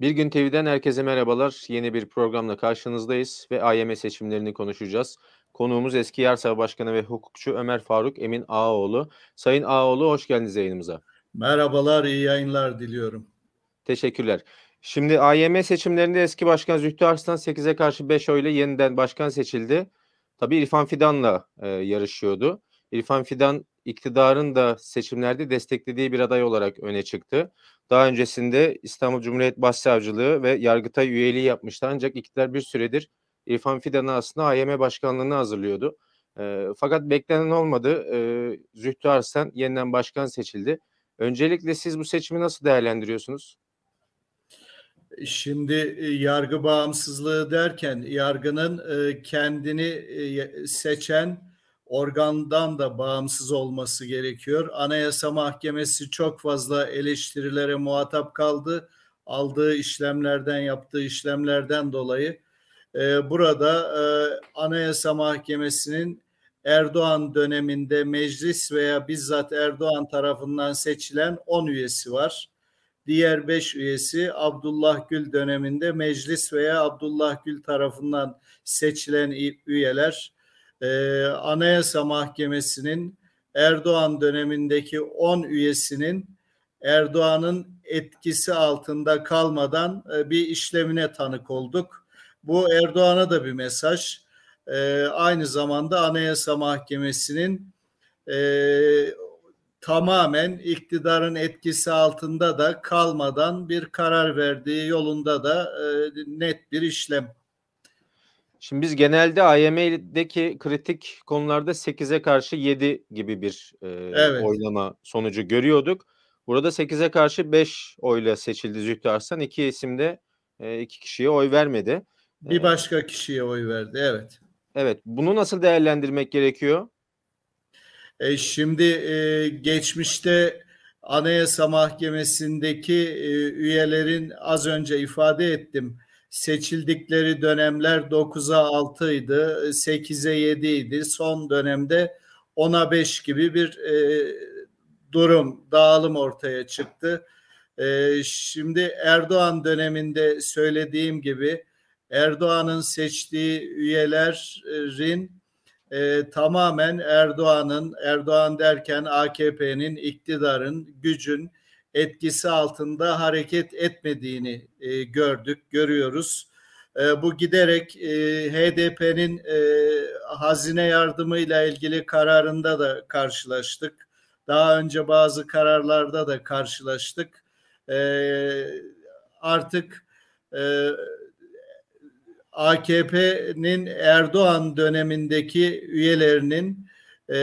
Bir Gün TV'den herkese merhabalar. Yeni bir programla karşınızdayız ve AYM seçimlerini konuşacağız. Konuğumuz eski Yarsa Başkanı ve hukukçu Ömer Faruk Emin Ağoğlu. Sayın Ağoğlu hoş geldiniz yayınımıza. Merhabalar, iyi yayınlar diliyorum. Teşekkürler. Şimdi AYM seçimlerinde eski başkan Zühtü Arslan 8'e karşı 5 oyla yeniden başkan seçildi. Tabii İrfan Fidan'la e, yarışıyordu. İrfan Fidan iktidarın da seçimlerde desteklediği bir aday olarak öne çıktı. Daha öncesinde İstanbul Cumhuriyet Başsavcılığı ve Yargıtay üyeliği yapmıştı. Ancak iktidar bir süredir İrfan Fidan'ı aslında AYM başkanlığını hazırlıyordu. E, fakat beklenen olmadı. E, Zühtü Arslan yeniden başkan seçildi. Öncelikle siz bu seçimi nasıl değerlendiriyorsunuz? Şimdi e, yargı bağımsızlığı derken yargının e, kendini e, seçen organdan da bağımsız olması gerekiyor. Anayasa Mahkemesi çok fazla eleştirilere muhatap kaldı. Aldığı işlemlerden, yaptığı işlemlerden dolayı burada Anayasa Mahkemesi'nin Erdoğan döneminde meclis veya bizzat Erdoğan tarafından seçilen 10 üyesi var. Diğer 5 üyesi Abdullah Gül döneminde meclis veya Abdullah Gül tarafından seçilen üyeler. Ee, Anayasa Mahkemesi'nin Erdoğan dönemindeki 10 üyesinin Erdoğan'ın etkisi altında kalmadan e, bir işlemine tanık olduk. Bu Erdoğan'a da bir mesaj. E, aynı zamanda Anayasa Mahkemesi'nin e, tamamen iktidarın etkisi altında da kalmadan bir karar verdiği yolunda da e, net bir işlem. Şimdi biz genelde AYM'deki kritik konularda 8'e karşı 7 gibi bir e, evet. oylama sonucu görüyorduk. Burada 8'e karşı 5 oyla seçildi Zühtü Arslan. İki isimde e, iki kişiye oy vermedi. Bir başka kişiye oy verdi evet. Evet bunu nasıl değerlendirmek gerekiyor? E, şimdi e, geçmişte Anayasa Mahkemesi'ndeki e, üyelerin az önce ifade ettim seçildikleri dönemler 9'a 6 idi, 8'e 7 idi. Son dönemde 10'a 5 gibi bir e, durum, dağılım ortaya çıktı. E, şimdi Erdoğan döneminde söylediğim gibi Erdoğan'ın seçtiği üyelerin e, tamamen Erdoğan'ın, Erdoğan derken AKP'nin, iktidarın, gücün etkisi altında hareket etmediğini e, gördük, görüyoruz. E, bu giderek e, HDP'nin e, hazine yardımıyla ilgili kararında da karşılaştık. Daha önce bazı kararlarda da karşılaştık. E, artık e, AKP'nin Erdoğan dönemindeki üyelerinin e,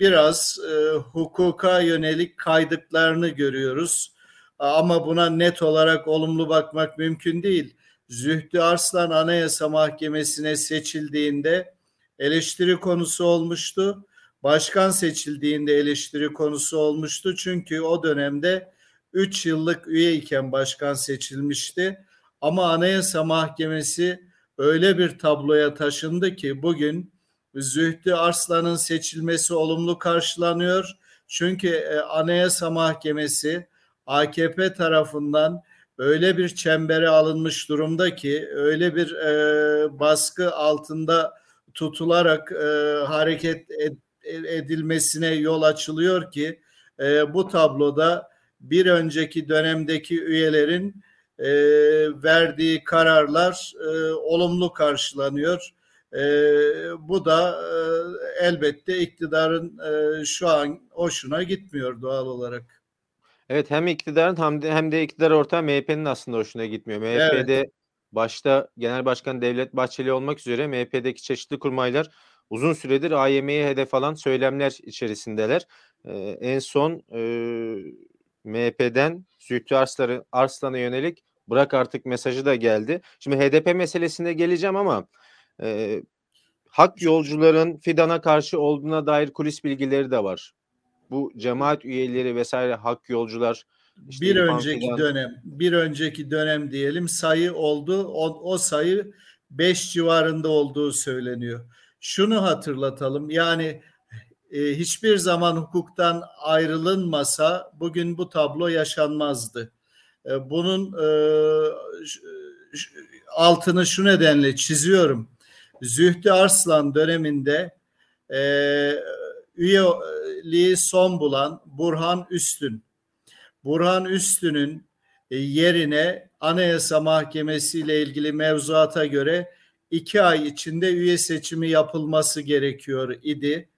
biraz e, hukuka yönelik kaydıklarını görüyoruz. Ama buna net olarak olumlu bakmak mümkün değil. Zühtü Arslan Anayasa Mahkemesi'ne seçildiğinde eleştiri konusu olmuştu. Başkan seçildiğinde eleştiri konusu olmuştu. Çünkü o dönemde 3 yıllık üye iken başkan seçilmişti. Ama Anayasa Mahkemesi öyle bir tabloya taşındı ki bugün Zühtü Arslan'ın seçilmesi olumlu karşılanıyor. Çünkü e, Anayasa Mahkemesi AKP tarafından öyle bir çembere alınmış durumda ki öyle bir e, baskı altında tutularak e, hareket ed, edilmesine yol açılıyor ki e, bu tabloda bir önceki dönemdeki üyelerin e, verdiği kararlar e, olumlu karşılanıyor. E, bu da e, elbette iktidarın e, şu an hoşuna gitmiyor doğal olarak. Evet hem iktidarın hem de, hem de iktidar ortağı MHP'nin aslında hoşuna gitmiyor. MHP'de evet. başta Genel Başkan Devlet Bahçeli olmak üzere MHP'deki çeşitli kurmaylar uzun süredir AYM'ye hedef alan söylemler içerisindeler. Ee, en son e, MHP'den Zühtü Arslan'a, Arslan'a yönelik bırak artık mesajı da geldi. Şimdi HDP meselesine geleceğim ama e, hak yolcuların Fidan'a karşı olduğuna dair kulis bilgileri de var. Bu cemaat üyeleri vesaire hak yolcular işte bir önceki Fidan... dönem bir önceki dönem diyelim sayı oldu o, o sayı 5 civarında olduğu söyleniyor. Şunu hatırlatalım yani e, hiçbir zaman hukuktan ayrılınmasa bugün bu tablo yaşanmazdı. E, bunun e, altını şu nedenle çiziyorum. Zühtü Arslan döneminde e, üyeliği son bulan Burhan Üstün. Burhan Üstün'ün e, yerine Anayasa Mahkemesi ile ilgili mevzuata göre iki ay içinde üye seçimi yapılması gerekiyor idi.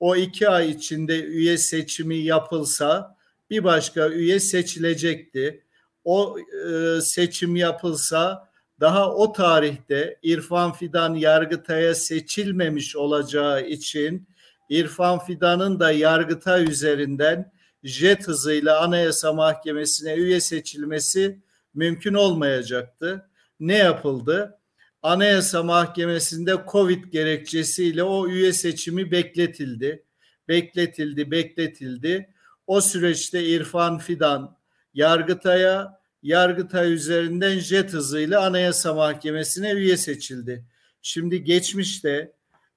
O iki ay içinde üye seçimi yapılsa bir başka üye seçilecekti. O e, seçim yapılsa daha o tarihte İrfan Fidan Yargıtay'a seçilmemiş olacağı için İrfan Fidan'ın da Yargıtay üzerinden jet hızıyla Anayasa Mahkemesi'ne üye seçilmesi mümkün olmayacaktı. Ne yapıldı? Anayasa Mahkemesi'nde Covid gerekçesiyle o üye seçimi bekletildi. Bekletildi, bekletildi. O süreçte İrfan Fidan Yargıtay'a, Yargıtay üzerinden jet hızıyla Anayasa Mahkemesi'ne üye seçildi. Şimdi geçmişte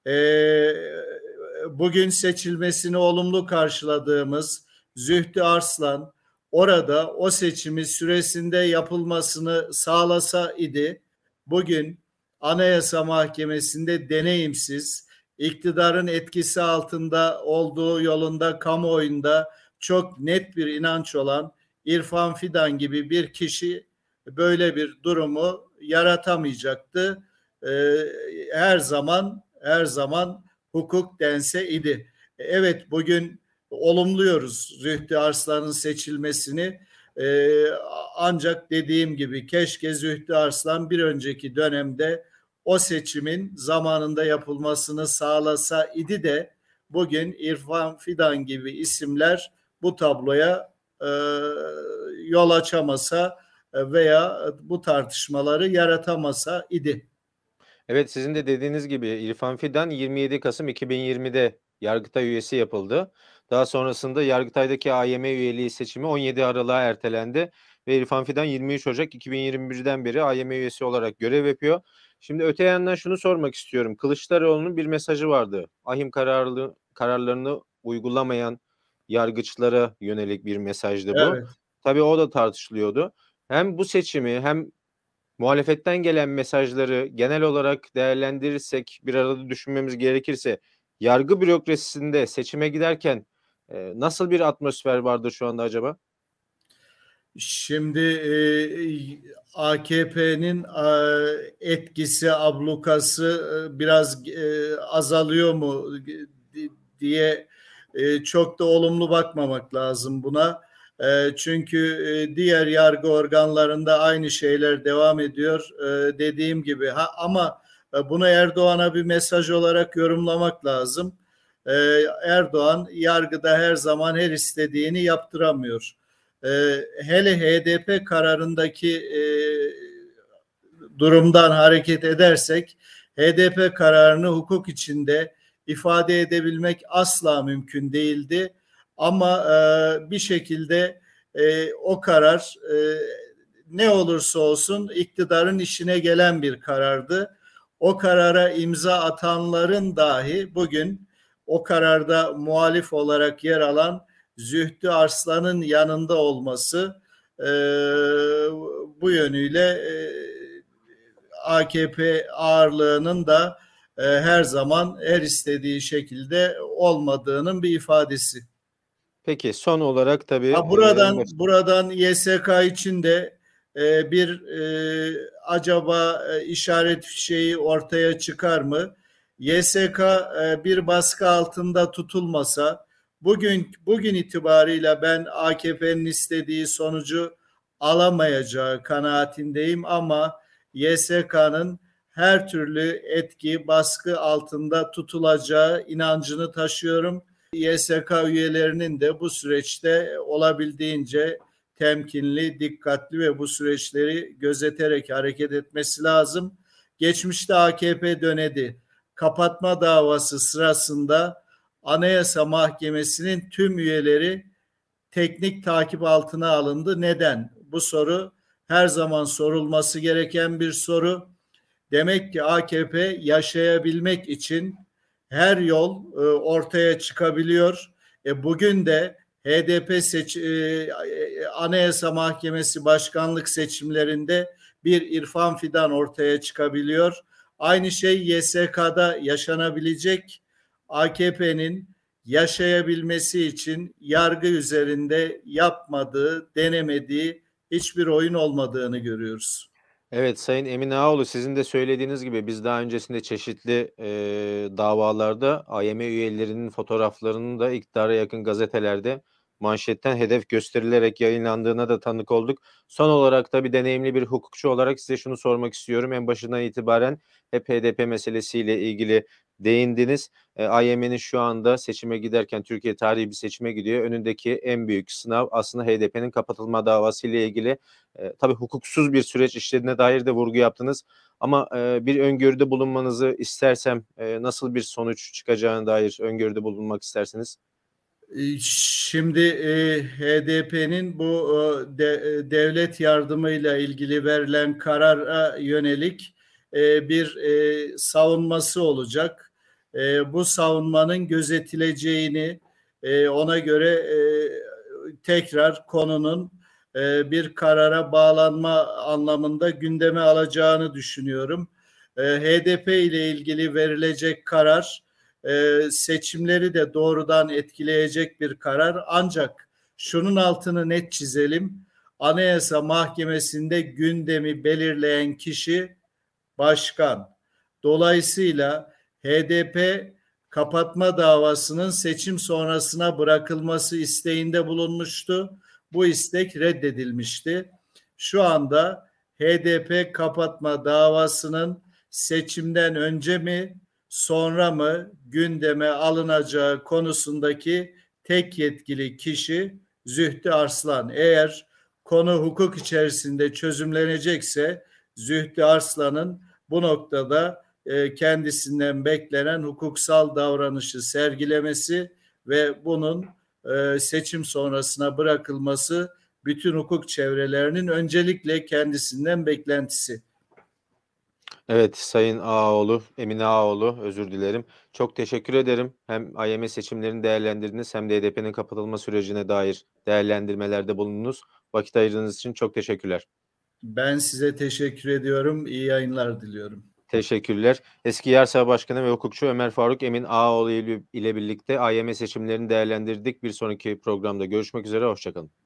e, bugün seçilmesini olumlu karşıladığımız Zühtü Arslan orada o seçimi süresinde yapılmasını sağlasa idi bugün Anayasa Mahkemesi'nde deneyimsiz, iktidarın etkisi altında olduğu yolunda kamuoyunda çok net bir inanç olan İrfan Fidan gibi bir kişi böyle bir durumu yaratamayacaktı. Ee, her zaman her zaman hukuk dense idi. Evet bugün olumluyoruz Zühtü Arslan'ın seçilmesini. Ee, ancak dediğim gibi keşke Zühtü Arslan bir önceki dönemde o seçimin zamanında yapılmasını sağlasa idi de bugün İrfan Fidan gibi isimler bu tabloya e, yol açamasa veya bu tartışmaları yaratamasa idi. Evet sizin de dediğiniz gibi İrfan Fidan 27 Kasım 2020'de Yargıtay üyesi yapıldı. Daha sonrasında Yargıtay'daki AYM üyeliği seçimi 17 Aralık'a ertelendi ve İrfan Fidan 23 Ocak 2021'den beri AYM üyesi olarak görev yapıyor. Şimdi öte yandan şunu sormak istiyorum. Kılıçdaroğlu'nun bir mesajı vardı. Ahim kararlı, kararlarını uygulamayan yargıçlara yönelik bir mesajdı bu. Evet. Tabii o da tartışılıyordu. Hem bu seçimi hem muhalefetten gelen mesajları genel olarak değerlendirirsek bir arada düşünmemiz gerekirse yargı bürokrasisinde seçime giderken e, nasıl bir atmosfer vardır şu anda acaba? Şimdi e, AKP'nin e, etkisi, ablukası e, biraz e, azalıyor mu diye e, çok da olumlu bakmamak lazım buna. E, çünkü e, diğer yargı organlarında aynı şeyler devam ediyor e, dediğim gibi. Ha, ama e, bunu Erdoğan'a bir mesaj olarak yorumlamak lazım. E, Erdoğan yargıda her zaman her istediğini yaptıramıyor. Hele HDP kararındaki e, durumdan hareket edersek HDP kararını hukuk içinde ifade edebilmek asla mümkün değildi. Ama e, bir şekilde e, o karar e, ne olursa olsun iktidarın işine gelen bir karardı. O karara imza atanların dahi bugün o kararda muhalif olarak yer alan Zühtü Arslan'ın yanında olması e, bu yönüyle e, AKP ağırlığının da e, her zaman her istediği şekilde olmadığının bir ifadesi. Peki son olarak tabii ha, buradan e, buradan YSK için de e, bir e, acaba e, işaret fişeği ortaya çıkar mı? YSK e, bir baskı altında tutulmasa bugün bugün itibarıyla ben AKP'nin istediği sonucu alamayacağı kanaatindeyim ama YSK'nın her türlü etki, baskı altında tutulacağı inancını taşıyorum. YSK üyelerinin de bu süreçte olabildiğince temkinli, dikkatli ve bu süreçleri gözeterek hareket etmesi lazım. Geçmişte AKP dönedi. Kapatma davası sırasında Anayasa Mahkemesi'nin tüm üyeleri teknik takip altına alındı. Neden? Bu soru her zaman sorulması gereken bir soru. Demek ki AKP yaşayabilmek için her yol e, ortaya çıkabiliyor. E, bugün de HDP seç, e, Anayasa Mahkemesi başkanlık seçimlerinde bir İrfan Fidan ortaya çıkabiliyor. Aynı şey YSK'da yaşanabilecek AKP'nin yaşayabilmesi için yargı üzerinde yapmadığı, denemediği hiçbir oyun olmadığını görüyoruz. Evet Sayın Emin Ağoğlu sizin de söylediğiniz gibi biz daha öncesinde çeşitli e, davalarda AYM üyelerinin fotoğraflarının da iktidara yakın gazetelerde manşetten hedef gösterilerek yayınlandığına da tanık olduk. Son olarak da bir deneyimli bir hukukçu olarak size şunu sormak istiyorum. En başından itibaren hep HDP meselesiyle ilgili değindiniz. E, şu anda seçime giderken Türkiye tarihi bir seçime gidiyor. Önündeki en büyük sınav aslında HDP'nin kapatılma davası ile ilgili e, tabii hukuksuz bir süreç işlediğine dair de vurgu yaptınız. Ama e, bir öngörüde bulunmanızı istersem e, nasıl bir sonuç çıkacağına dair öngörüde bulunmak istersiniz? Şimdi e, HDP'nin bu e, de, e, devlet yardımıyla ilgili verilen karara yönelik e, bir e, savunması olacak. E, bu savunmanın gözetileceğini, e, ona göre e, tekrar konunun e, bir karara bağlanma anlamında gündeme alacağını düşünüyorum. E, HDP ile ilgili verilecek karar e, seçimleri de doğrudan etkileyecek bir karar. Ancak şunun altını net çizelim. Anayasa Mahkemesi'nde gündemi belirleyen kişi başkan. Dolayısıyla HDP kapatma davasının seçim sonrasına bırakılması isteğinde bulunmuştu. Bu istek reddedilmişti. Şu anda HDP kapatma davasının seçimden önce mi sonra mı gündeme alınacağı konusundaki tek yetkili kişi Zühtü Arslan. Eğer konu hukuk içerisinde çözümlenecekse Zühtü Arslan'ın bu noktada e, kendisinden beklenen hukuksal davranışı sergilemesi ve bunun e, seçim sonrasına bırakılması bütün hukuk çevrelerinin öncelikle kendisinden beklentisi. Evet Sayın Ağaoğlu, Emine Ağaoğlu özür dilerim. Çok teşekkür ederim. Hem AYM seçimlerini değerlendirdiniz hem de HDP'nin kapatılma sürecine dair değerlendirmelerde bulundunuz. Vakit ayırdığınız için çok teşekkürler. Ben size teşekkür ediyorum. İyi yayınlar diliyorum. Teşekkürler. Eski Yarsa Başkanı ve hukukçu Ömer Faruk Emin Ağaoğlu ile birlikte AYM seçimlerini değerlendirdik. Bir sonraki programda görüşmek üzere. Hoşçakalın.